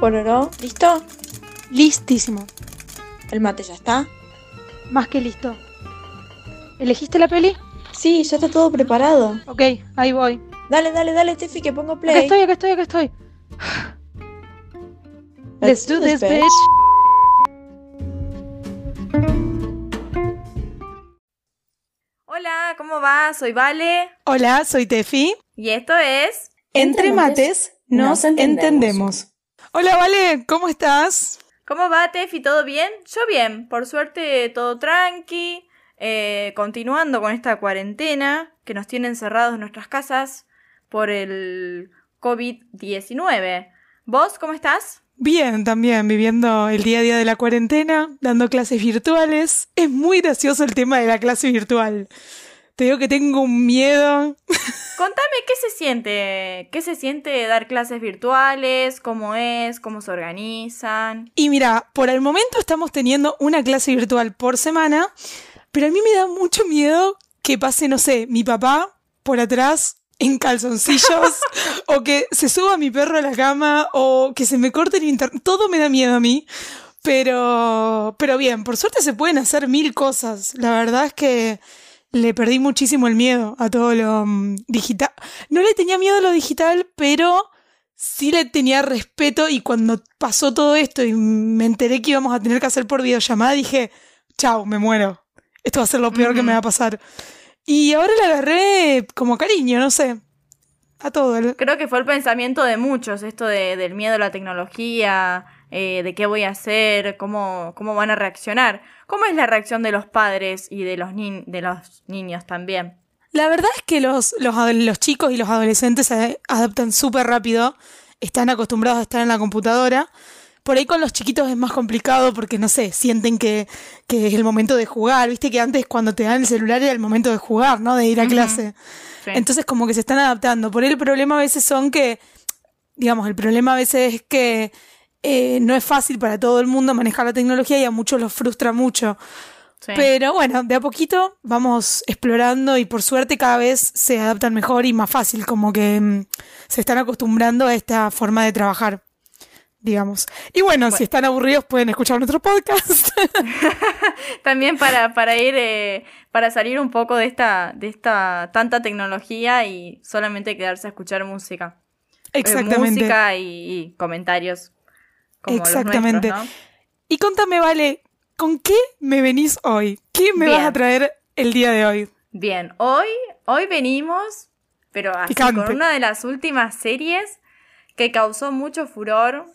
Pororó, ¿listo? Listísimo. ¿El mate ya está? Más que listo. ¿Elegiste la peli? Sí, ya está todo preparado. Ok, ahí voy. Dale, dale, dale, Steffi, que pongo play. Acá estoy, acá estoy, acá estoy. Let's do this, bitch. Hola, ¿cómo va? Soy Vale Hola, soy Tefi. y esto es... Entre mates nos entendemos. Hola, Vale, ¿cómo estás? ¿Cómo va, Tefi? ¿Todo bien? Yo bien, por suerte todo tranqui, eh, continuando con esta cuarentena que nos tiene encerrados en nuestras casas por el COVID-19. ¿Vos cómo estás? Bien, también viviendo el día a día de la cuarentena, dando clases virtuales. Es muy gracioso el tema de la clase virtual. Te digo que tengo un miedo. Contame qué se siente, qué se siente dar clases virtuales, cómo es, cómo se organizan. Y mira, por el momento estamos teniendo una clase virtual por semana, pero a mí me da mucho miedo que pase, no sé, mi papá por atrás en calzoncillos, o que se suba mi perro a la cama, o que se me corte el internet. Todo me da miedo a mí. Pero, pero bien, por suerte se pueden hacer mil cosas. La verdad es que le perdí muchísimo el miedo a todo lo mm, digital. No le tenía miedo a lo digital, pero sí le tenía respeto y cuando pasó todo esto y me enteré que íbamos a tener que hacer por videollamada, dije, chao, me muero. Esto va a ser lo peor que me va a pasar. Y ahora le agarré como cariño, no sé. A todo. el- Creo que fue el pensamiento de muchos, esto de- del miedo a la tecnología, eh, de qué voy a hacer, cómo, cómo van a reaccionar. ¿Cómo es la reacción de los padres y de los, ni- de los niños también? La verdad es que los, los, chicos y los adolescentes se adaptan súper rápido. Están acostumbrados a estar en la computadora. Por ahí con los chiquitos es más complicado porque, no sé, sienten que, que es el momento de jugar. Viste que antes cuando te dan el celular era el momento de jugar, ¿no? De ir a clase. Sí. Entonces como que se están adaptando. Por ahí el problema a veces son que, digamos, el problema a veces es que eh, no es fácil para todo el mundo manejar la tecnología y a muchos los frustra mucho. Sí. Pero bueno, de a poquito vamos explorando y por suerte cada vez se adaptan mejor y más fácil, como que mm, se están acostumbrando a esta forma de trabajar, digamos. Y bueno, Bueno. si están aburridos pueden escuchar nuestro podcast. También para, para ir, eh, para salir un poco de esta, de esta tanta tecnología y solamente quedarse a escuchar música. Eh, Exactamente. música y, y comentarios como Exactamente. los nuestros, ¿no? Y contame, Vale, ¿con qué me venís hoy? ¿Qué me Bien. vas a traer el día de hoy? Bien, hoy, hoy venimos, pero así Picante. con una de las últimas series que causó mucho furor,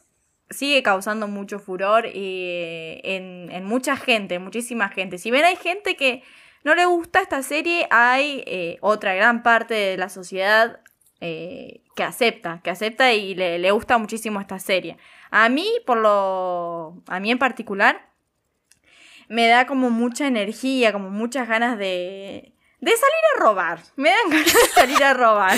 sigue causando mucho furor eh, en, en mucha gente, muchísima gente. Si bien hay gente que no le gusta esta serie, hay eh, otra gran parte de la sociedad eh, que acepta, que acepta y le, le gusta muchísimo esta serie. A mí, por lo, a mí en particular, me da como mucha energía, como muchas ganas de, de salir a robar. Me dan ganas de salir a robar.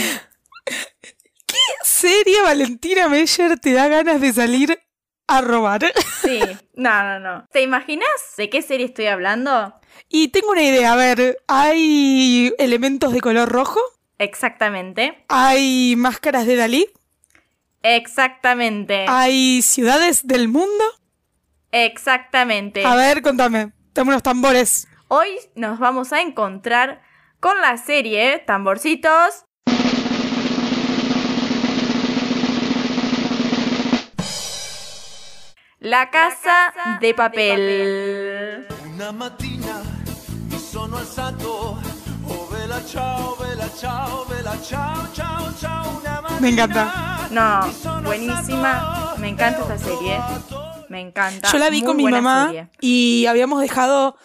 Serie Valentina Meyer te da ganas de salir a robar. Sí, no, no, no. ¿Te imaginas de qué serie estoy hablando? Y tengo una idea, a ver, ¿hay elementos de color rojo? Exactamente. ¿Hay máscaras de Dalí? Exactamente. ¿Hay ciudades del mundo? Exactamente. A ver, contame. Dame unos tambores. Hoy nos vamos a encontrar con la serie Tamborcitos. La casa, de papel. Una mattina mi sono alzato, oh vela ciao, vela ciao, vela ciao, ciao, ciao, una Me encanta. No, buenísima. Me encanta esta serie. Me encanta. Yo la vi Muy con mi mamá serie. y habíamos dejado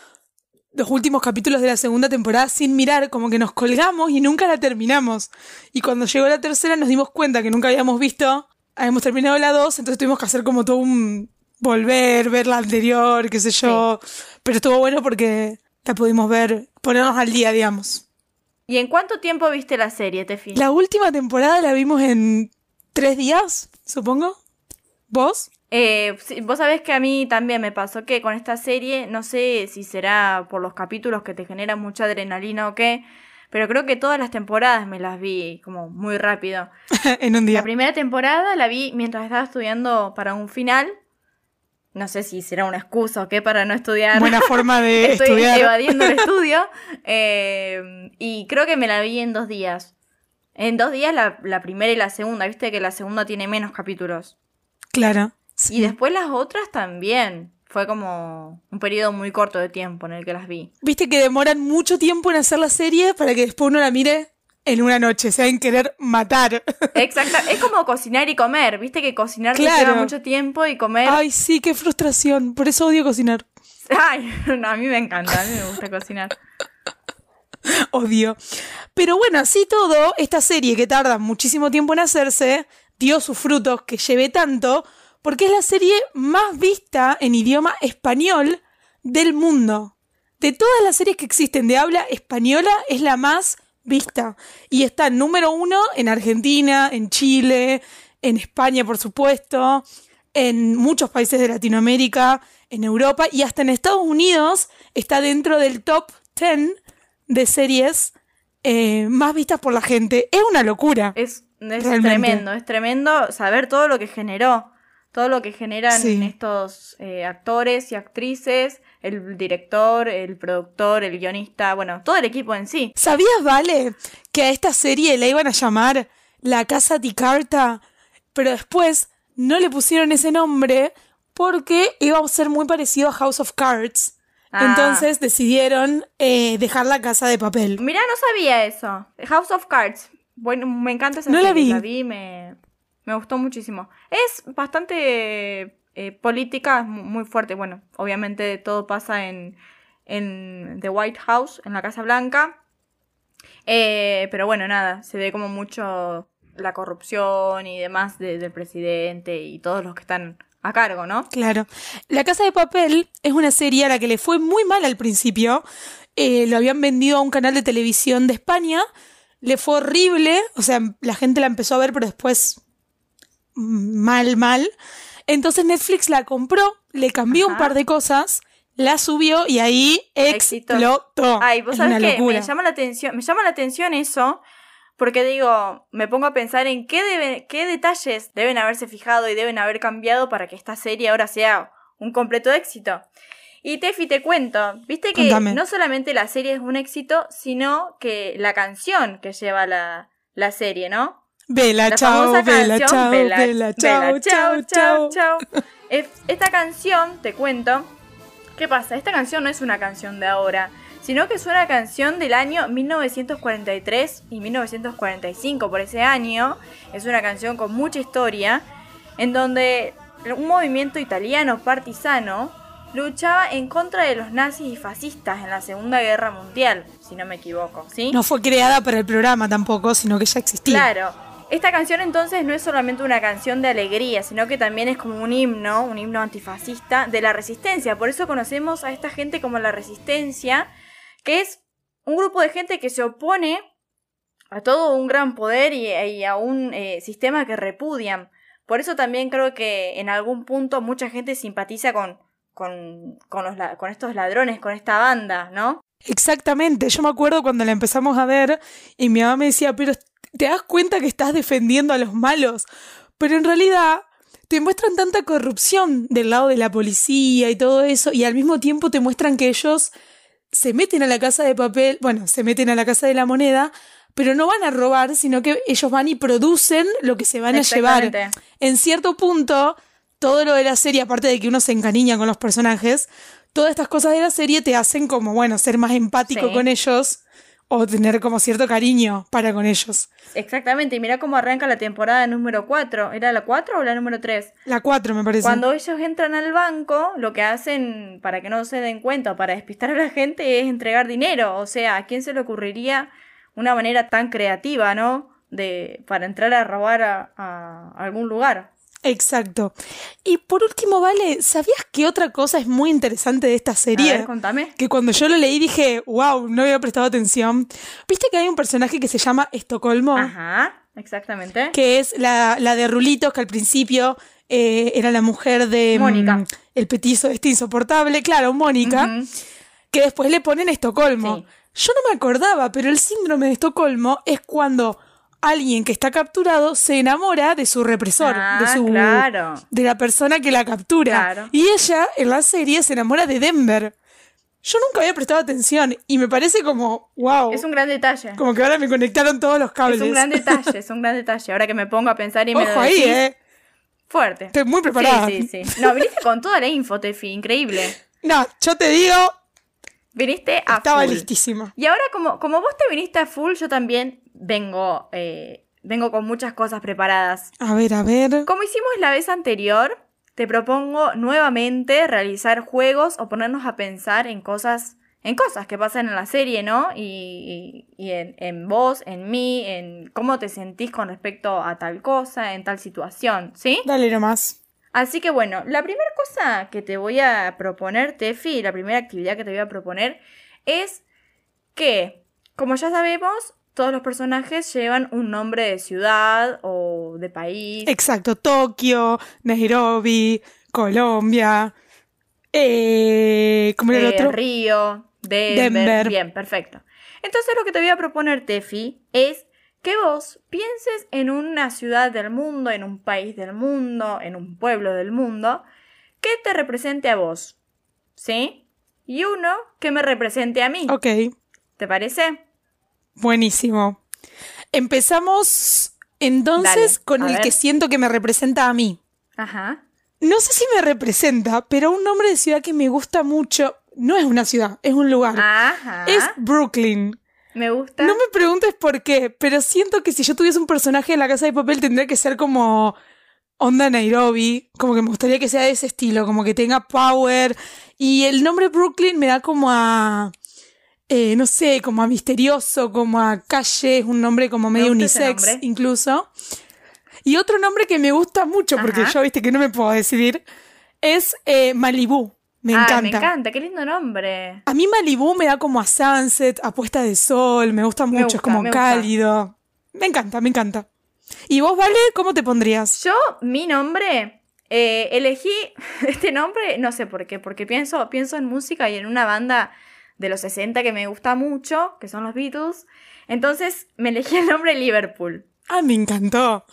los últimos capítulos de la segunda temporada sin mirar, como que nos colgamos y nunca la terminamos. Y cuando llegó la tercera nos dimos cuenta que nunca habíamos visto, habíamos terminado la dos, entonces tuvimos que hacer como todo un volver, ver la anterior, qué sé yo. Pero estuvo bueno porque la pudimos ver, ponernos al día, digamos. ¿Y en cuánto tiempo viste la serie, Tefi? La última temporada la vimos en tres días, supongo. ¿Vos? Eh, vos sabés que a mí también me pasó que con esta serie, no sé si será por los capítulos que te generan mucha adrenalina o qué, pero creo que todas las temporadas me las vi como muy rápido. en un día. La primera temporada la vi mientras estaba estudiando para un final. No sé si será una excusa o qué para no estudiar. Buena forma de Estoy estudiar. evadiendo el estudio. Eh, y creo que me la vi en dos días. En dos días la, la primera y la segunda. Viste que la segunda tiene menos capítulos. Claro. sí. Y después las otras también. Fue como un periodo muy corto de tiempo en el que las vi. Viste que demoran mucho tiempo en hacer la serie para que después uno la mire en una noche, se en querer matar. Exacto. es como cocinar y comer. Viste que cocinar Claro. lleva mucho tiempo y comer. Ay, sí, qué frustración. Por eso odio cocinar. Ay, no, a mí me encanta. A mí me gusta cocinar. Odio. Pero bueno, así todo, esta serie que tarda muchísimo tiempo en hacerse, dio sus frutos que llevé tanto, porque es la serie más vista en idioma español del mundo. De todas las series que existen de habla española, es la más vista. Y está número uno en Argentina, en Chile, en España, por supuesto, en muchos países de Latinoamérica, en Europa y hasta en Estados Unidos está dentro del top 10 de series eh, más vistas por la gente. Es una locura. Es, es tremendo, es tremendo saber todo lo que generó, todo lo que generan Sí. estos eh, actores y actrices, el director, el productor, el guionista, bueno, todo el equipo en sí. ¿Sabías, Vale, que a esta serie la iban a llamar La Casa di Carta? Pero después no le pusieron ese nombre porque iba a ser muy parecido a House of Cards. Ah. Entonces decidieron eh, dejar la casa de papel. Mirá, no sabía eso. House of Cards. Bueno, me encanta esa No la vi. La vi, me, me gustó muchísimo. Es bastante eh, política, es mu- muy fuerte. Bueno, obviamente todo pasa en, en The White House, en la Casa Blanca. Eh, pero bueno, nada, se ve como mucho la corrupción y demás de- del presidente y todos los que están a cargo, ¿no? Claro. La Casa de Papel es una serie a la que le fue muy mal al principio. Eh, lo habían vendido a un canal de televisión de España. Le fue horrible. O sea, la gente la empezó a ver, pero después mal, mal. Entonces Netflix la compró, le cambió un par de cosas, la subió y ahí explotó. Ay, vos es sabés que me llama la atención, me llama la atención eso, porque digo, me pongo a pensar en qué debe- qué detalles deben haberse fijado y deben haber cambiado para que esta serie ahora sea un completo éxito. Y Tefi, te cuento, viste que Contame. no solamente la serie es un éxito, sino que la canción que lleva la, la serie, ¿no? Vela, La chao, vela, chao, Vela- chao, chao, chao. chao. Es- Esta canción, te cuento, ¿qué pasa? Esta canción no es una canción de ahora, sino que es una canción del año 1943 y 1945, por ese año. Es una canción con mucha historia, en donde un movimiento italiano partisano luchaba en contra de los nazis y fascistas en la Segunda Guerra Mundial, si no me equivoco, ¿sí? No fue creada para el programa tampoco, sino que ya existía. Claro. Esta canción entonces no es solamente una canción de alegría, sino que también es como un himno, un himno antifascista de la resistencia. Por eso conocemos a esta gente como la resistencia, que es un grupo de gente que se opone a todo un gran poder y, a un eh, sistema que repudian. Por eso también creo que en algún punto mucha gente simpatiza con, con, con, con estos ladrones, con esta banda, ¿no? Exactamente, yo me acuerdo cuando la empezamos a ver y mi mamá me decía, pero te das cuenta que estás defendiendo a los malos, pero en realidad te muestran tanta corrupción del lado de la policía y todo eso y al mismo tiempo te muestran que ellos se meten a la casa de papel, bueno, se meten a la casa de la moneda, pero no van a robar, sino que ellos van y producen lo que se van a llevar. En cierto punto, todo lo de la serie, aparte de que uno se encariña con los personajes, todas estas cosas de la serie te hacen como, bueno, ser más empático Sí. con ellos o tener como cierto cariño para con ellos. Exactamente, y mira cómo arranca la temporada número 4. ¿Era la 4 o la número 3? La 4 me parece. Cuando ellos entran al banco, lo que hacen para que no se den cuenta o para despistar a la gente es entregar dinero. O sea, ¿a quién se le ocurriría una manera tan creativa, no? De, para entrar a robar a, a algún lugar. Exacto. Y por último, Vale, ¿sabías qué otra cosa es muy interesante de esta A serie? ver, contame. que cuando yo lo leí dije, wow, no había prestado atención. ¿Viste que hay un personaje que se llama Estocolmo? Ajá, exactamente. que es la, la de Rulitos, que al principio eh, era la mujer de mm, Mónica. el petizo este insoportable, claro, Mónica, que después le ponen Estocolmo. Sí. Yo no me acordaba, pero el síndrome de Estocolmo es cuando alguien que está capturado se enamora de su represor, Ah, de su claro. de la persona que la captura. Claro. Y ella en la serie se enamora de Denver. Yo nunca había prestado atención y me parece como, wow, Es un gran detalle. como que ahora me conectaron todos los cables. Es un gran detalle, es un gran detalle. Ahora que me pongo a pensar y me Ojo ahí, eh. Fuerte. Estoy muy preparada. Sí, sí, sí. No, viniste con toda la info, Tefi, increíble. No, yo te digo, Viniste a estaba full. listísima. Y ahora, como, como vos te viniste a full, yo también vengo, eh, vengo con muchas cosas preparadas. A ver, a ver. Como hicimos la vez anterior, te propongo nuevamente realizar juegos o ponernos a pensar en cosas, en cosas que pasan en la serie, ¿no? Y, y- y en, en vos, en mí, en cómo te sentís con respecto a tal cosa, en tal situación, ¿sí? Dale nomás. Así que bueno, la primera cosa que te voy a proponer, Tefi, la primera actividad que te voy a proponer es que, como ya sabemos, todos los personajes llevan un nombre de ciudad o de país. Exacto, Tokio, Nairobi, Colombia, eh, ¿cómo era el eh, otro? Río, Denver. Denver. Bien, perfecto. Entonces lo que te voy a proponer, Tefi, es que vos pienses en una ciudad del mundo, en un país del mundo, en un pueblo del mundo, que te represente a vos. ¿Sí? Y uno que me represente a mí. Ok, ¿Te parece? buenísimo. Empezamos entonces Dale, con el ver. que siento que me representa a mí. Ajá. No sé si me representa, pero un nombre de ciudad que me gusta mucho, no es una ciudad, es un lugar. Ajá. Es Brooklyn. Me gusta. No me preguntes por qué, pero siento que si yo tuviese un personaje en la casa de papel tendría que ser como onda Nairobi, como que me gustaría que sea de ese estilo, como que tenga power. Y el nombre Brooklyn me da como a, eh, no sé, como a misterioso, como a calle, es un nombre como medio unisex incluso. Y otro nombre que me gusta mucho, porque Ajá. yo viste que no me puedo decidir, es eh, Malibu. Me Ah, encanta. me encanta, qué lindo nombre. A mí Malibu me da como a sunset, a puesta de sol, me gusta mucho, gusta, es como me gusta. cálido. Me encanta, me encanta. ¿Y vos, Vale, cómo te pondrías? Yo, mi nombre, eh, elegí este nombre, no sé por qué, porque pienso, pienso en música y en una banda de los 60 que me gusta mucho, que son los Beatles. Entonces me elegí el nombre Liverpool. Ah, me encantó.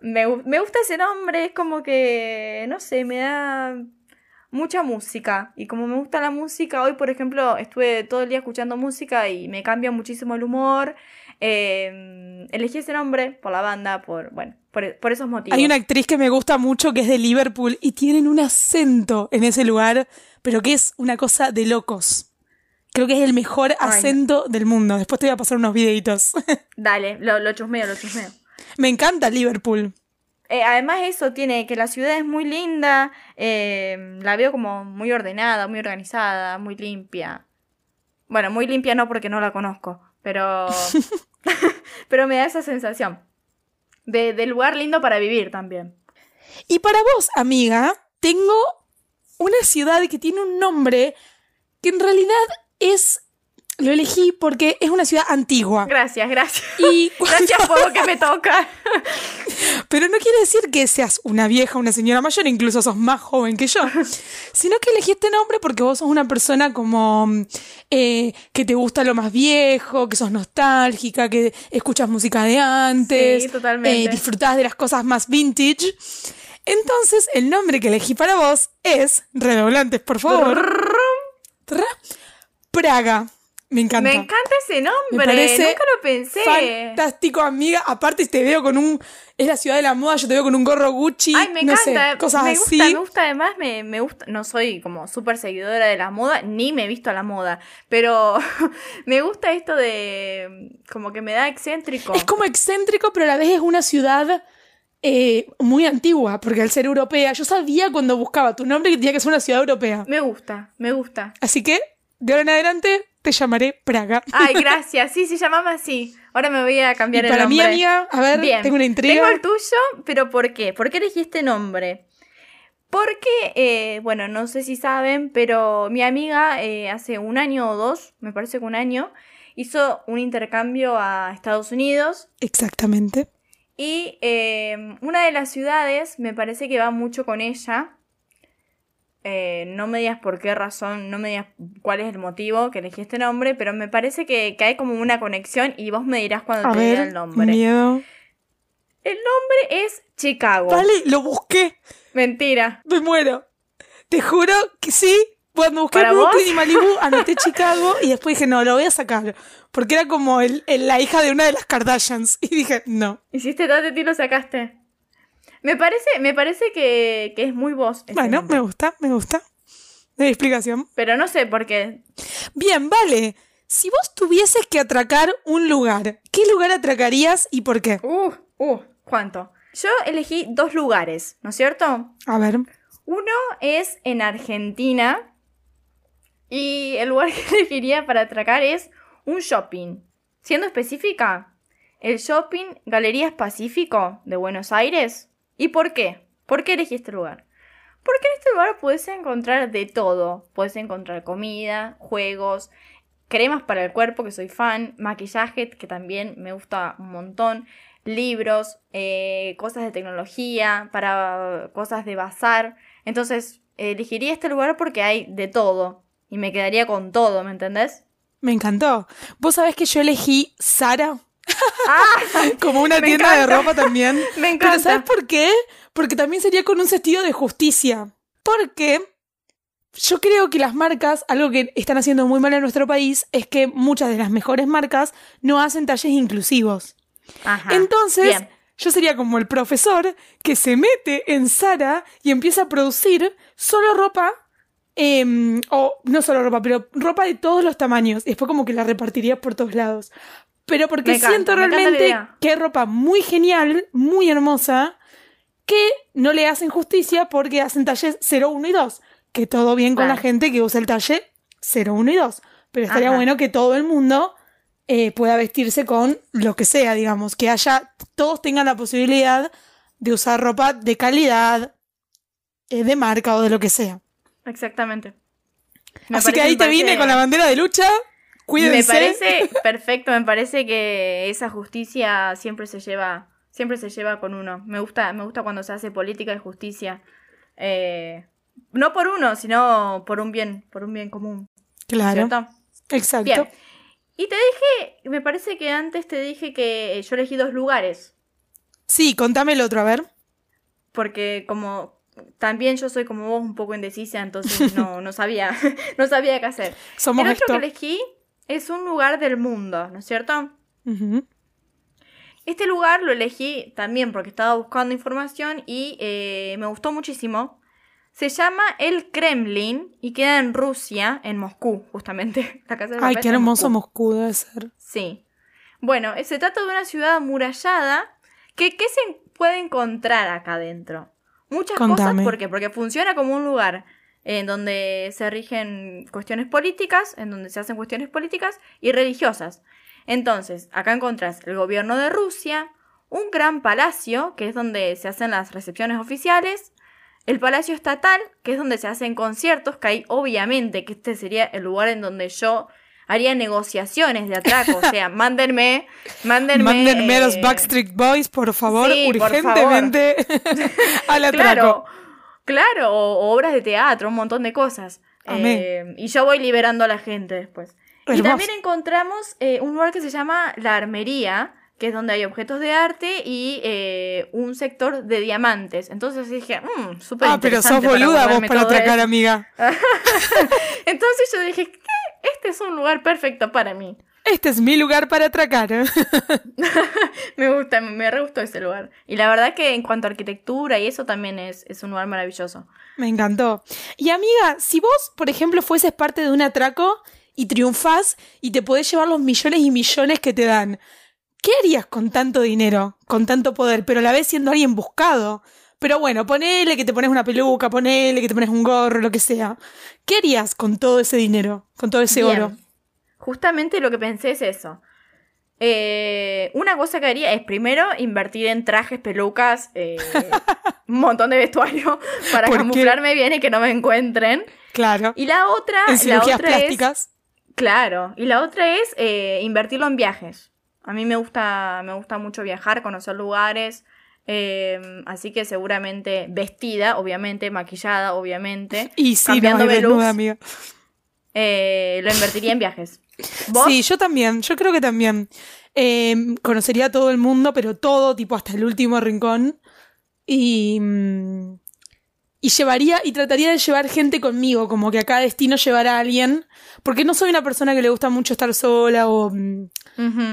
Me, me gusta ese nombre, es como que, no sé, me da mucha música. Y como me gusta la música, hoy por ejemplo estuve todo el día escuchando música y me cambia muchísimo el humor. Eh, elegí ese nombre por la banda, por, bueno, por, por esos motivos. Hay una actriz que me gusta mucho que es de Liverpool y tienen un acento en ese lugar, pero que es una cosa de locos. Creo que es el mejor Ay, acento del mundo. Después te voy a pasar unos videitos. Dale, lo, lo chusmeo, lo chusmeo. me encanta Liverpool. Eh, además eso tiene que la ciudad es muy linda, eh, la veo como muy ordenada, muy organizada, muy limpia. Bueno, muy limpia no porque no la conozco, pero, pero me da esa sensación de, de lugar lindo para vivir también. Y para vos, amiga, tengo una ciudad que tiene un nombre que en realidad es. Lo elegí porque es una ciudad antigua. Gracias, gracias. Y cuando- Gracias por lo que me toca. Pero no quiere decir que seas una vieja, una señora mayor, incluso sos más joven que yo. Sino que elegí este nombre porque vos sos una persona como eh, que te gusta lo más viejo, que sos nostálgica, que escuchas música de antes, Sí, totalmente. eh, disfrutás de las cosas más vintage. Entonces, el nombre que elegí para vos es, redoblantes, por favor, Praga. Me encanta. Me encanta ese nombre. Me parece Nunca lo pensé. Fantástico, amiga. Aparte, te veo con un. Es la ciudad de la moda, yo te veo con un gorro Gucci. Ay, me no encanta. sé, cosas me así. gusta, me gusta. Además, me, me gusta. No soy como súper seguidora de la moda, ni me he visto a la moda. Pero me gusta esto de. Como que me da excéntrico. Es como excéntrico, pero a la vez es una ciudad eh, muy antigua, porque al ser europea, yo sabía cuando buscaba tu nombre que tenía que ser una ciudad europea. Me gusta, me gusta. Así que, de ahora en adelante, te llamaré Praga. Ay, gracias. Sí, se llamaba así. Ahora me voy a Y cambiar el para nombre. mí, amiga, a ver, Bien. tengo una intriga. Tengo el tuyo, pero ¿por qué? ¿Por qué elegí este nombre? Porque, eh, bueno, no sé si saben, pero mi amiga eh, hace un año o dos, me parece que un año, hizo un intercambio a Estados Unidos Exactamente. y eh, una de las ciudades me parece que va mucho con ella. Eh, no me digas por qué razón, no me digas cuál es el motivo que elegí este nombre, pero me parece que, que hay como una conexión y vos me dirás cuando A te diga el nombre. miedo. El nombre es Chicago. Vale, lo busqué. Mentira. Me muero. Te juro que sí. Cuando busqué ¿Para Brooklyn vos? y Malibu, anoté Chicago y después dije, no, lo voy a sacar. Porque era como el, el- la hija de una de las Kardashians. Y dije, no. Hiciste tanto y lo sacaste. Me parece, me parece que, que es muy vos. Bueno, me gusta, me gusta. Hay explicación. Pero no sé por qué. Bien, vale. Si vos tuvieses que atracar un lugar, ¿qué lugar atracarías y por qué? Uh, uh, ¿cuánto? Yo elegí dos lugares, ¿no es cierto? A ver. Uno es en Argentina y el lugar que elegiría para atracar es un shopping. Siendo específica, el shopping Galerías Pacífico de Buenos Aires. ¿Y por qué? ¿Por qué elegí este lugar? Porque en este lugar puedes encontrar de todo. Puedes encontrar comida, juegos, cremas para el cuerpo, que soy fan, maquillaje, que también me gusta un montón, libros, eh, cosas de tecnología, para cosas de bazar. Entonces, elegiría este lugar porque hay de todo. Y me quedaría con todo, ¿me entendés? Me encantó. ¿Vos sabés que yo elegí Sara? ¡Ah! Como una tienda de ropa también. Me encanta. Pero ¿sabes por qué? Porque también sería con un sentido de justicia. Porque yo creo que las marcas, algo que están haciendo muy mal en nuestro país, es que muchas de las mejores marcas no hacen talles inclusivos. Ajá. Entonces, Bien. yo sería como el profesor que se mete en Sara y empieza a producir solo ropa, em, o no solo ropa, pero ropa de todos los tamaños. Y después como que la repartiría por todos lados. Pero porque Me siento realmente que hay ropa muy genial, muy hermosa, que no le hacen justicia porque hacen talles 0, 1 y 2. Que todo bien con la gente que usa el talle 0, 1 y 2. Pero estaría Ajá. bueno que todo el mundo eh, pueda vestirse con lo que sea, digamos, que haya, todos tengan la posibilidad de usar ropa de calidad, eh, de marca o de lo que sea. Exactamente. Me Así que ahí te vine parece- con la bandera de lucha. Cuídense. Me parece perfecto, me parece que esa justicia siempre se lleva, siempre se lleva con uno. Me gusta, me gusta cuando se hace política de justicia. Eh, no por uno, sino por un bien, por un bien común. Claro, ¿Cierto? exacto. Bien. Y te dije, me parece que antes te dije que yo elegí dos lugares. Sí, contame el otro, a ver. Porque como también yo soy como vos un poco indecisa, entonces no, no sabía, no sabía qué hacer. Somos el otro esto. que elegí es un lugar del mundo, ¿no es cierto? Este lugar lo elegí también porque estaba buscando información y eh, me gustó muchísimo. Se llama el Kremlin y queda en Rusia, en Moscú, justamente. La casa de Ay, qué hermoso Moscú. Moscú debe ser. Sí. Bueno, se trata de una ciudad amurallada. que ¿Qué se puede encontrar acá adentro? Muchas Contame. cosas. ¿Por qué? Porque funciona como un lugar en donde se rigen cuestiones políticas, en donde se hacen cuestiones políticas y religiosas. Entonces, acá encontrás el gobierno de Rusia, un gran palacio, que es donde se hacen las recepciones oficiales, el palacio estatal, que es donde se hacen conciertos, que ahí obviamente que este sería el lugar en donde yo haría negociaciones de atraco, o sea, mándenme, mándenme... Mándenme a los eh, Backstreet Boys, por favor, sí, por urgentemente al atraco. Claro, claro, o, obras de teatro, un montón de cosas. Eh, y yo voy liberando a la gente después. Y también encontramos eh, un lugar que se llama La Armería, que es donde hay objetos de arte y eh, un sector de diamantes. Entonces dije, mmm, súper Ah, pero sos boluda vos para atracar, amiga. Entonces yo dije, ¿qué? Este es un lugar perfecto para mí. Este es mi lugar para atracar. Me gusta, me, me re gustó ese lugar. Y la verdad que en cuanto a arquitectura y eso también es, es un lugar maravilloso. Me encantó. Y amiga, si vos, por ejemplo, fueses parte de un atraco y triunfás y te podés llevar los millones y millones que te dan, ¿qué harías con tanto dinero, con tanto poder, pero a la vez siendo alguien buscado? Pero bueno, ponele que te pones una peluca, ponele que te pones un gorro, lo que sea. ¿Qué harías con todo ese dinero, con todo ese Bien. oro? Justamente lo que pensé es eso. Eh, una cosa que haría es primero invertir en trajes, pelucas, eh, un montón de vestuario para camuflarme bien y que no me encuentren. Claro. Y la otra, en la otra es, plásticas. claro, y la otra es eh, invertirlo en viajes. A mí me gusta, me gusta mucho viajar, conocer lugares, Eh, así que seguramente vestida, obviamente, maquillada, obviamente. Y no, y desnuda, looks, amiga. lo invertiría en viajes. ¿Vos? Sí, yo también, yo creo que también. Eh, conocería a todo el mundo, pero todo, tipo hasta el último rincón. Y. mm, Y llevaría, y trataría de llevar gente conmigo, como que a cada destino llevar a alguien. Porque no soy una persona que le gusta mucho estar sola o mm,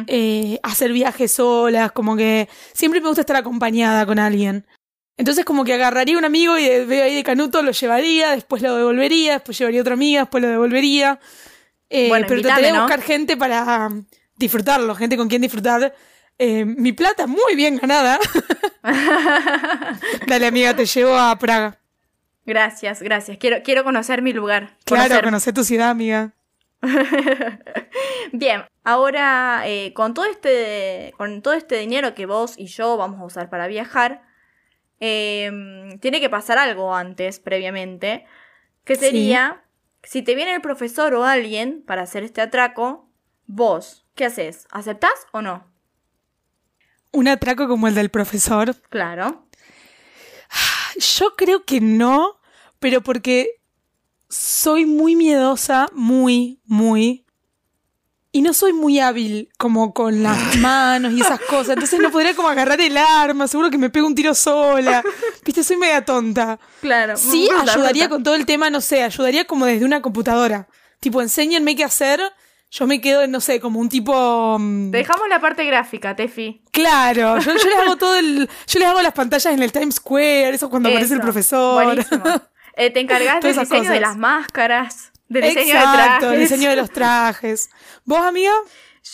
eh, hacer viajes solas, como que siempre me gusta estar acompañada con alguien. Entonces como que agarraría un amigo y de, veo ahí de canuto, lo llevaría, después lo devolvería, después llevaría otra amiga, después lo devolvería. Eh, Bueno, pero invítame, trataría de ¿no? buscar gente para um, disfrutarlo, gente con quien disfrutar. Eh, mi plata muy bien ganada. Dale amiga, te llevo a Praga. Gracias, gracias. Quiero, quiero conocer mi lugar. Claro, Conocer. conocer tu ciudad, amiga. Bien, ahora eh, con todo este con todo este dinero que vos y yo vamos a usar para viajar, eh, tiene que pasar algo antes, previamente, que sería si te viene el profesor o alguien para hacer este atraco, vos, ¿qué haces? ¿Aceptás o no? Un atraco como el del profesor. Claro. Yo creo que no, pero porque soy muy miedosa, muy, muy. Y no soy muy hábil como con las manos y esas cosas. Entonces no podría como agarrar el arma, seguro que me pego un tiro sola. Viste, soy media tonta. Claro. Sí, Bruta, ayudaría bruta. con todo el tema, no sé, ayudaría como desde una computadora. Tipo, enséñenme qué hacer. Yo me quedo, no sé, como un tipo... mm, Te dejamos la parte gráfica, Tefi. Claro, yo, yo les hago todo el... Yo les hago las pantallas en el Times Square, eso cuando aparece el Eso, profesor. Eh, te encargás del diseño de cosas. las máscaras, del diseño de trajes. diseño de los trajes. ¿Vos, amiga?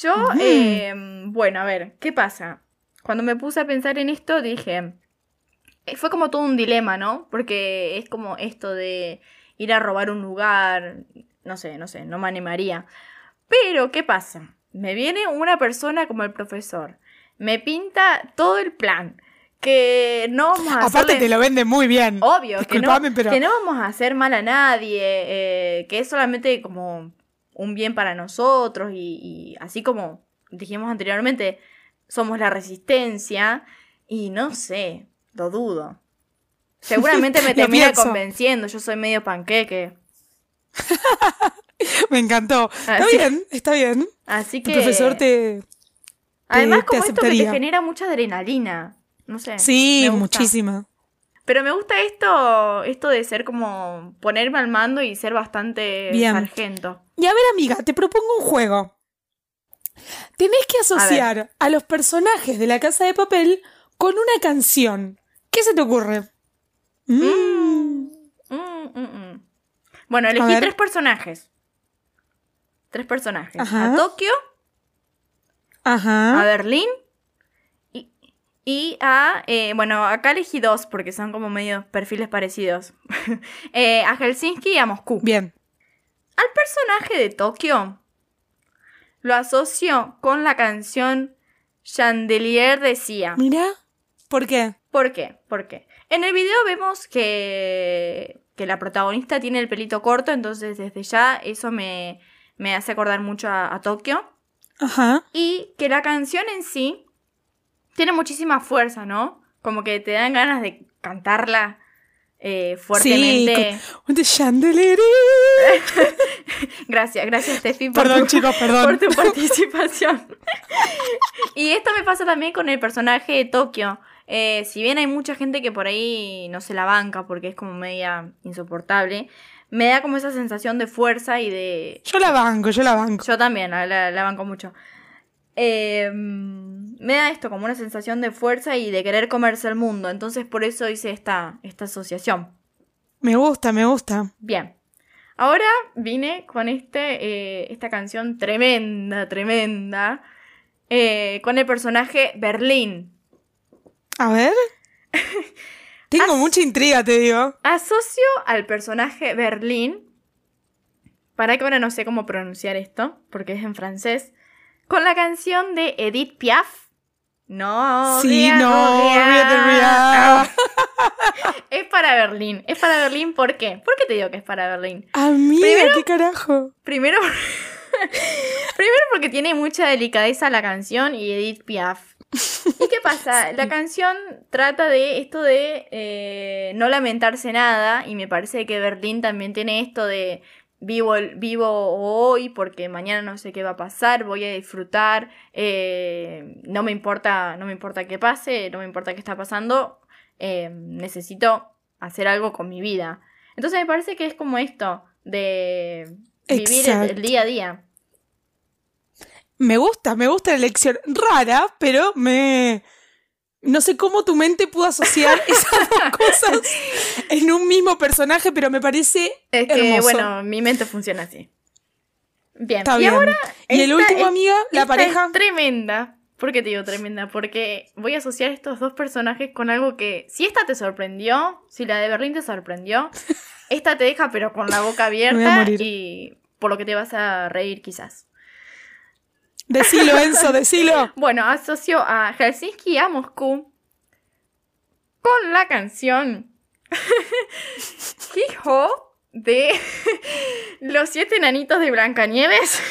Yo, eh, bueno, a ver, ¿qué pasa? Cuando me puse a pensar en esto, dije, eh, fue como todo un dilema, ¿no? Porque es como esto de ir a robar un lugar, no sé, no sé, no me animaría. Pero, ¿qué pasa? Me viene una persona como el profesor, me pinta todo el plan, que no vamos a Aparte hacerle- te lo vende muy bien. Obvio, que no, pero... que no vamos a hacer mal a nadie, eh, que es solamente como un bien para nosotros y, y así como dijimos anteriormente, somos la resistencia y no sé, lo dudo. Seguramente me termina convenciendo, yo soy medio panqueque. Me encantó. Está bien, está bien. Así El que... profesor te... Además te como esto que te genera mucha adrenalina. No sé. Sí, me gusta. muchísima. Pero me gusta esto, esto de ser como ponerme al mando y ser bastante Bien. sargento. Y a ver, amiga, te propongo un juego. Tenés que asociar a, los personajes de la casa de papel con una canción. ¿Qué se te ocurre? Mm. Mm, mm, mm. Bueno, elegí tres personajes. Tres personajes. Ajá. A Tokio, a Ajá. Berlín y, y a... eh, bueno, acá elegí dos porque son como medio perfiles parecidos. Eh, a Helsinki y a Moscú. Bien. Al personaje de Tokio lo asocio con la canción Chandelier de Sia. Mira. ¿Por qué? ¿Por qué? ¿Por qué? En el video vemos que, que la protagonista tiene el pelito corto, entonces desde ya eso me, me hace acordar mucho a, a Tokio. Ajá. Y que la canción en sí tiene muchísima fuerza, ¿no? Como que te dan ganas de cantarla eh, fuertemente. Sí, con-. Gracias, gracias Steffi por, Perdón, tu, chicos, perdón. por tu participación. y esto me pasa también con el personaje de Tokio. Eh, si bien hay mucha gente que por ahí no se la banca porque es como media insoportable, me da como esa sensación de fuerza y de... Yo la banco, yo la banco. Yo también la, la- la banco mucho. Eh, me da esto como una sensación de fuerza y de querer comerse el mundo. Entonces por eso hice esta, esta asociación. Me gusta, me gusta. Bien. Ahora vine con este, eh, esta canción tremenda, tremenda, eh, con el personaje Berlín. A ver. Tengo As- mucha intriga, te digo. Asocio al personaje Berlín, para que ahora no sé cómo pronunciar esto, porque es en francés, con la canción de Edith Piaf. No, Sí, rien, no. Es para Berlín. Es para Berlín, ¿por qué? ¿Por qué te digo que es para Berlín? Amiga, Primero- ¿qué carajo? Primero, primero porque tiene mucha delicadeza la canción y Edith Piaf. ¿Y qué pasa? La canción trata de esto de eh, no lamentarse nada y me parece que Berlín también tiene esto de vivo, el- vivo hoy porque mañana no sé qué va a pasar, voy a disfrutar, eh, no me importa, no me importa qué pase, no me importa qué está pasando, eh, necesito hacer algo con mi vida. Entonces me parece que es como esto de vivir el- día a día. Me gusta, me gusta la elección. Rara, pero me. No sé cómo tu mente pudo asociar esas dos cosas en un mismo personaje, pero me parece Es que, hermoso. bueno, mi mente funciona así. Bien, Está y bien. ahora y el último, amiga, la pareja. es tremenda. ¿Por qué te digo tremenda? Porque voy a asociar estos dos personajes con algo que, si esta te sorprendió, si la de Berlín te sorprendió, esta te deja pero con la boca abierta y por lo que te vas a reír quizás. Decilo, Enzo, decilo. Bueno, asocio a Helsinki y a Moscú con la canción Hijo de los siete enanitos de Blancanieves.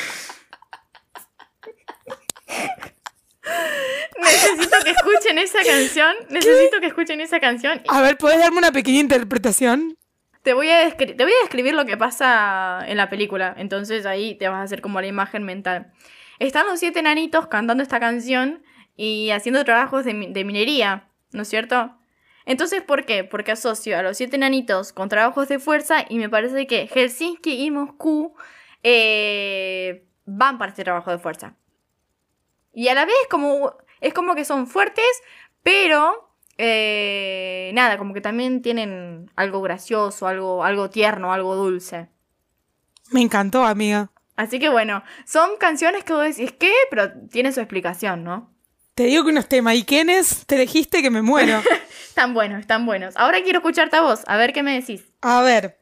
Necesito que escuchen esa canción. Necesito que escuchen esa canción. A ver, ¿puedes darme una pequeña interpretación? Te voy, a te voy a describir lo que pasa en la película. Entonces ahí te vas a hacer como la imagen mental. Están los siete enanitos cantando esta canción y haciendo trabajos de, mi- de minería, ¿no es cierto? Entonces, ¿por qué? Porque asocio a los siete enanitos con trabajos de fuerza y me parece que Helsinki y Moscú eh, van para este trabajo de fuerza. Y a la vez como, es como que son fuertes, pero eh, nada, como que también tienen algo gracioso, algo, algo tierno, algo dulce. Me encantó, amiga. Así que bueno, son canciones que vos decís, ¿qué? Pero tiene su explicación, ¿no? Te digo que unos temas. ¿Y quiénes te elegiste que me muero? Están buenos, están buenos. Ahora quiero escucharte a vos, a ver qué me decís. A ver,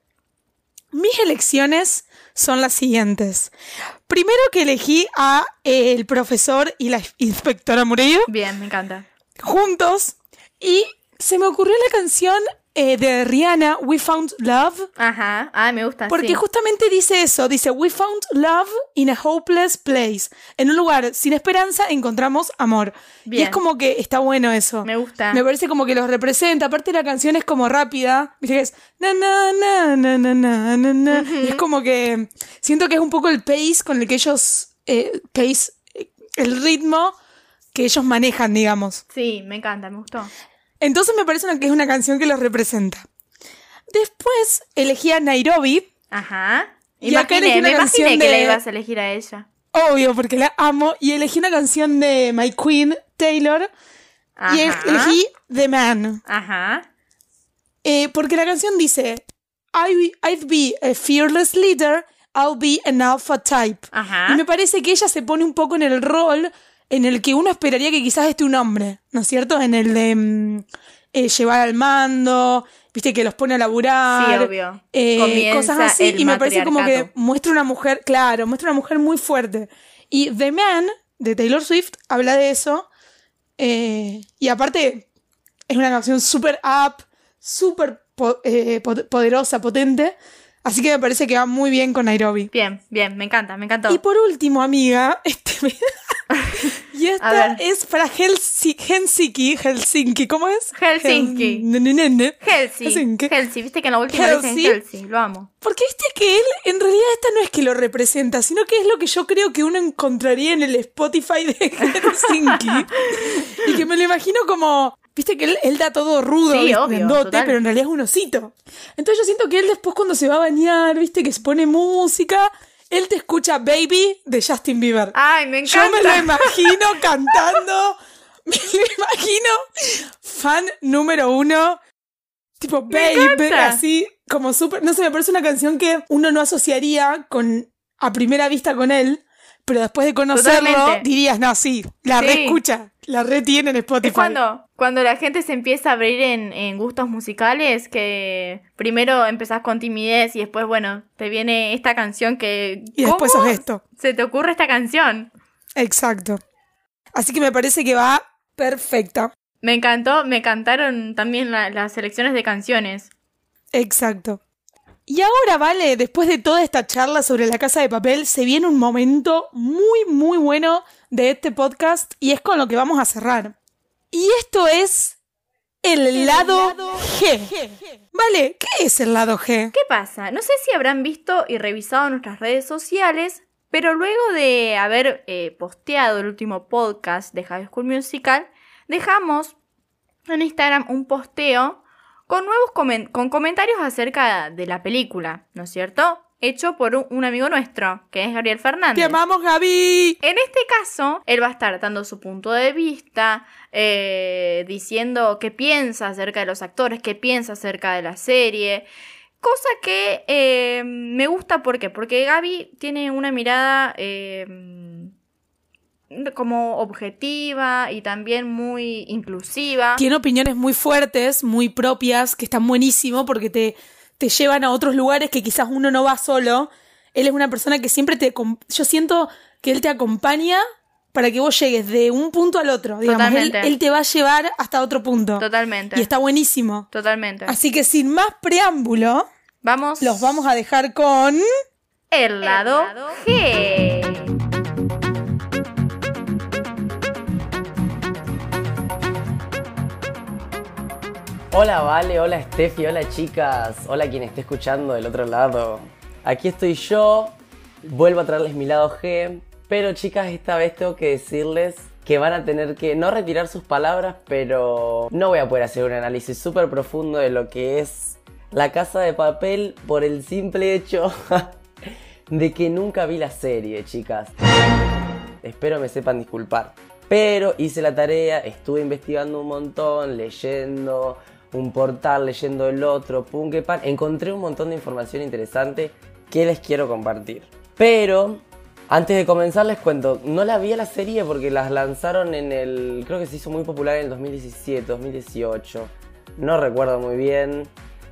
mis elecciones son las siguientes. Primero que elegí a eh, el profesor y la inspectora Murillo Bien, me encanta. juntos y se me ocurrió la canción eh, de Rihanna, We Found Love. Ajá, ah, me gusta. Porque justamente dice eso, dice, We found love in a hopeless place. En un lugar sin esperanza encontramos amor. Y es como que está bueno eso. Me gusta. Me parece como que los representa. Aparte la canción es como rápida. Es... Y es como que... Siento que es un poco el pace con el que ellos... Eh, pace, eh, el ritmo que ellos manejan, digamos. Sí, me encanta, me gustó. Entonces me parece una- que es una canción que los representa. Después elegí a Nairobi, Ajá. Y acá Imaginé, elegí una me canción imaginé que de- la ibas a elegir a ella. obvio, porque la amo, y elegí una canción de My Queen, Taylor, y Ajá. elegí The Man. Ajá. Eh, porque la canción dice, I, I'd be a fearless leader, I'll be an alpha type. Ajá. Y me parece que ella se pone un poco en el rol en el que uno esperaría que quizás esté un hombre, ¿no es cierto? En el de mm, eh, llevar al mando, viste que los pone a laburar. Sí, obvio. eh, cosas así. Y me parece como que muestra una mujer, claro, muestra una mujer muy fuerte. Y The Man, de Taylor Swift, habla de eso. eh, y aparte, es una canción súper up, súper po- po- poderosa, potente. Así que me parece que va muy bien con Nairobi. Bien, bien, me encanta, me encantó. Y por último, amiga, este me- y esta es para Helsi- Helsinki, Helsinki, ¿cómo es? Helsinki. Hel- ne- ne- ne- ne. Helsi. Helsinki. Helsi, viste que en la última le dicen Helsi. Helsi, lo amo. Porque viste que él, en realidad esta no es que lo representa, sino que es lo que yo creo que uno encontraría en el Spotify de Helsinki. y que me lo imagino como, viste que él, él da todo rudo, Sí, pero en realidad es un osito. Entonces yo siento que él después cuando se va a bañar, viste que se pone música, él te escucha Baby de Justin Bieber. Ay, me Yo encanta. me lo imagino cantando. Me lo imagino fan número uno. Tipo, baby, así, como súper. No sé, me parece una canción que uno no asociaría con a primera vista con él, pero después de conocerlo Totalmente. dirías, no, sí, la Sí. reescucha, la retiene en Spotify. Es cuando, cuando la gente se empieza a abrir en, en gustos musicales, que primero empezás con timidez y después, bueno, te viene esta canción que... Y después ¿Cómo sos esto. se te ocurre esta canción? Exacto. Así que me parece que va perfecta. Me encantó, me cantaron también la- las selecciones de canciones. Exacto. Y ahora, vale, después de toda esta charla sobre la casa de papel, se viene un momento muy, muy bueno de este podcast y es con lo que vamos a cerrar. Y esto es el, lado, G. Vale, ¿qué es el lado G? ¿Qué pasa? No sé si habrán visto y revisado nuestras redes sociales, pero luego de haber eh, posteado el último podcast de High School Musical, dejamos en Instagram un posteo con nuevos comen- con comentarios acerca de la película, ¿no es cierto? Hecho por un, un amigo nuestro, que es Gabriel Fernández. ¡Te amamos, Gaby! En este caso, él va a estar dando su punto de vista, eh, diciendo qué piensa acerca de los actores, qué piensa acerca de la serie. Cosa que eh, me gusta, ¿por qué? Porque Gaby tiene una mirada eh, como objetiva y también muy inclusiva. Tiene opiniones muy fuertes, muy propias, que están buenísimo porque te, te llevan a otros lugares que quizás uno no va solo. Él es una persona que siempre te... Yo siento que él te acompaña para que vos llegues de un punto al otro. Digamos, Totalmente. él te va a llevar hasta otro punto. Totalmente. Y está buenísimo. Totalmente. Así que sin más preámbulo, Vamos. los vamos a dejar con... El lado G. Hola Vale, hola Steffi, hola chicas, hola quien esté escuchando del otro lado. Aquí estoy yo, vuelvo a traerles mi lado G, pero chicas, esta vez tengo que decirles que van a tener que no retirar sus palabras, pero no voy a poder hacer un análisis súper profundo de lo que es la casa de papel por el simple hecho de que nunca vi la serie, chicas. Espero me sepan disculpar. Pero hice la tarea, estuve investigando un montón, leyendo un portal, leyendo el otro, pum que pan. Encontré un montón de información interesante que les quiero compartir. Pero antes de comenzar les cuento, no la vi a la serie porque las lanzaron en el. Creo que se hizo muy popular en el 2017, 2018. No recuerdo muy bien.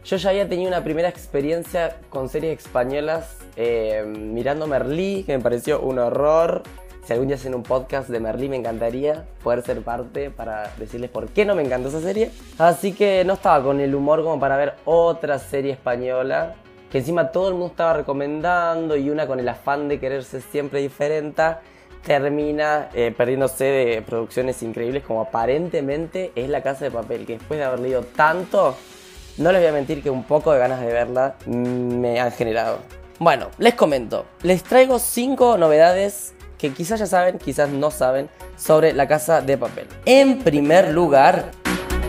Yo ya había tenido una primera experiencia con series españolas eh, mirando Merlí, que me pareció un horror. Si algún día hacen un podcast de Merlí, me encantaría poder ser parte para decirles por qué no me encantó esa serie. Así que no estaba con el humor como para ver otra serie española, que encima todo el mundo estaba recomendando y una con el afán de quererse siempre diferente, termina eh, perdiéndose de producciones increíbles como aparentemente es La Casa de Papel, que después de haber leído tanto, no les voy a mentir que un poco de ganas de verla me han generado. Bueno, les comento. Les traigo 5 novedades que quizás ya saben, quizás no saben, sobre la Casa de Papel. En primer lugar,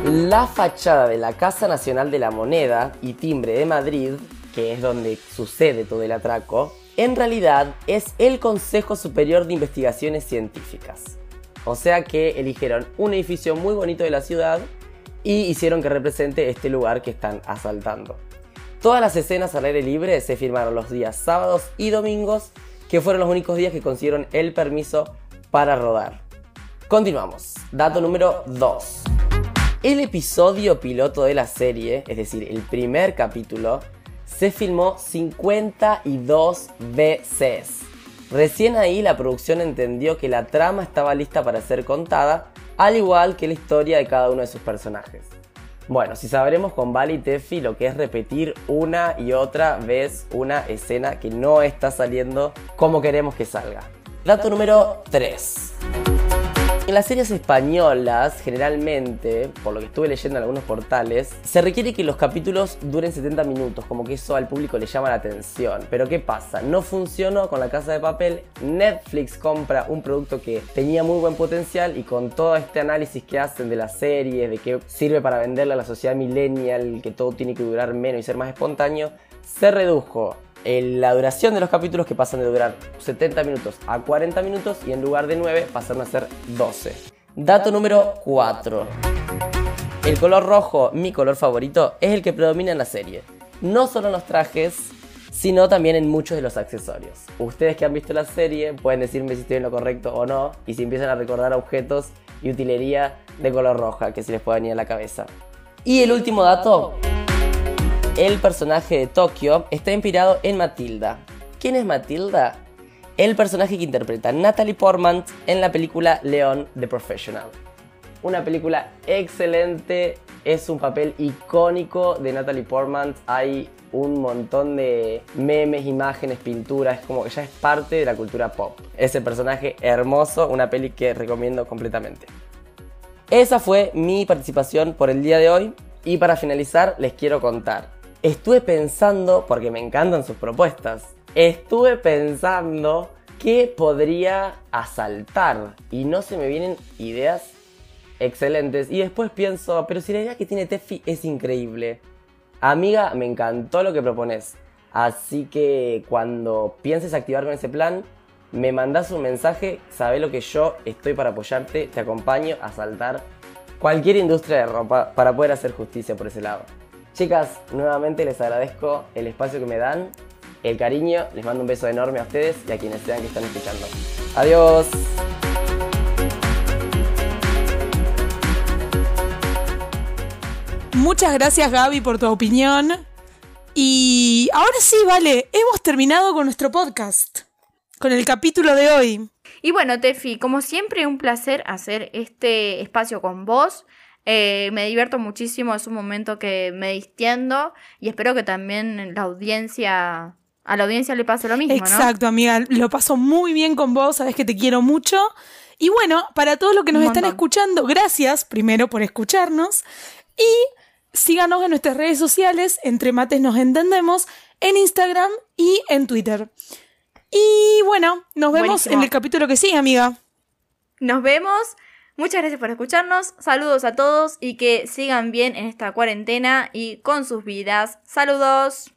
la fachada de la Casa Nacional de la Moneda y Timbre de Madrid, que es donde sucede todo el atraco, en realidad es el Consejo Superior de Investigaciones Científicas. O sea que eligieron un edificio muy bonito de la ciudad y hicieron que represente este lugar que están asaltando. Todas las escenas al aire libre se firmaron los días sábados y domingos, que fueron los únicos días que consiguieron el permiso para rodar. Continuamos. Dato número 2. El episodio piloto de la serie, es decir, el primer capítulo, se filmó 52 veces. Recién ahí la producción entendió que la trama estaba lista para ser contada, al igual que la historia de cada uno de sus personajes. Bueno, si sabremos con Val y Tefi lo que es repetir una y otra vez una escena que no está saliendo como queremos que salga. Dato número 3. En las series españolas, generalmente, por lo que estuve leyendo en algunos portales, se requiere que los capítulos duren 70 minutos, como que eso al público le llama la atención. Pero ¿qué pasa? No funcionó con la casa de papel. Netflix compra un producto que tenía muy buen potencial y con todo este análisis que hacen de la serie, de que sirve para venderle a la sociedad millennial, que todo tiene que durar menos y ser más espontáneo, se redujo el- la duración de los capítulos que pasan de durar 70 minutos a 40 minutos y en lugar de 9 pasaron a ser 12. Dato número 4. El color rojo, mi color favorito, es el que predomina en la serie. No solo en los trajes, sino también en muchos de los accesorios. Ustedes que han visto la serie pueden decirme si estoy en lo correcto o no y si empiezan a recordar objetos y utilería de color roja que se les puede venir a la cabeza. Y el último dato, el personaje de Tokio está inspirado en Matilda. ¿Quién es Matilda? El personaje que interpreta Natalie Portman en la película Leon the Professional. una película excelente, es un papel icónico de Natalie Portman, hay un montón de memes, imágenes, pinturas, es como que ya es parte de la cultura pop. Ese personaje hermoso, una peli que recomiendo completamente. Esa fue mi participación por el día de hoy y para finalizar les quiero contar. Estuve pensando, porque me encantan sus propuestas, estuve pensando qué podría asaltar y no se me vienen ideas excelentes y después pienso, pero si la idea que tiene Tefi es increíble. Amiga, me encantó lo que propones. Así que cuando pienses activar con ese plan, me mandas un mensaje, sabe lo que yo estoy para apoyarte, te acompaño a saltar cualquier industria de ropa para poder hacer justicia por ese lado. Chicas, nuevamente les agradezco el espacio que me dan, el cariño, les mando un beso enorme a ustedes y a quienes sean que están escuchando. Adiós. Muchas gracias Gaby por tu opinión. Y ahora sí, vale, hemos terminado con nuestro podcast, con el capítulo de hoy. Y bueno, Tefi, como siempre, un placer hacer este espacio con vos. Eh, me divierto muchísimo, es un momento que me distiendo y espero que también la audiencia, a la audiencia le pase lo mismo, ¿no? Exacto, amiga, lo paso muy bien con vos, sabes que te quiero mucho. Y bueno, para todos los que nos Un están montón. escuchando, gracias primero por escucharnos. Y síganos en nuestras redes sociales, entre mates nos entendemos, en Instagram y en Twitter. Y bueno, nos vemos Buenísimo. en el capítulo que sigue, amiga. Nos vemos. Muchas gracias por escucharnos. Saludos a todos y que sigan bien en esta cuarentena y con sus vidas. Saludos.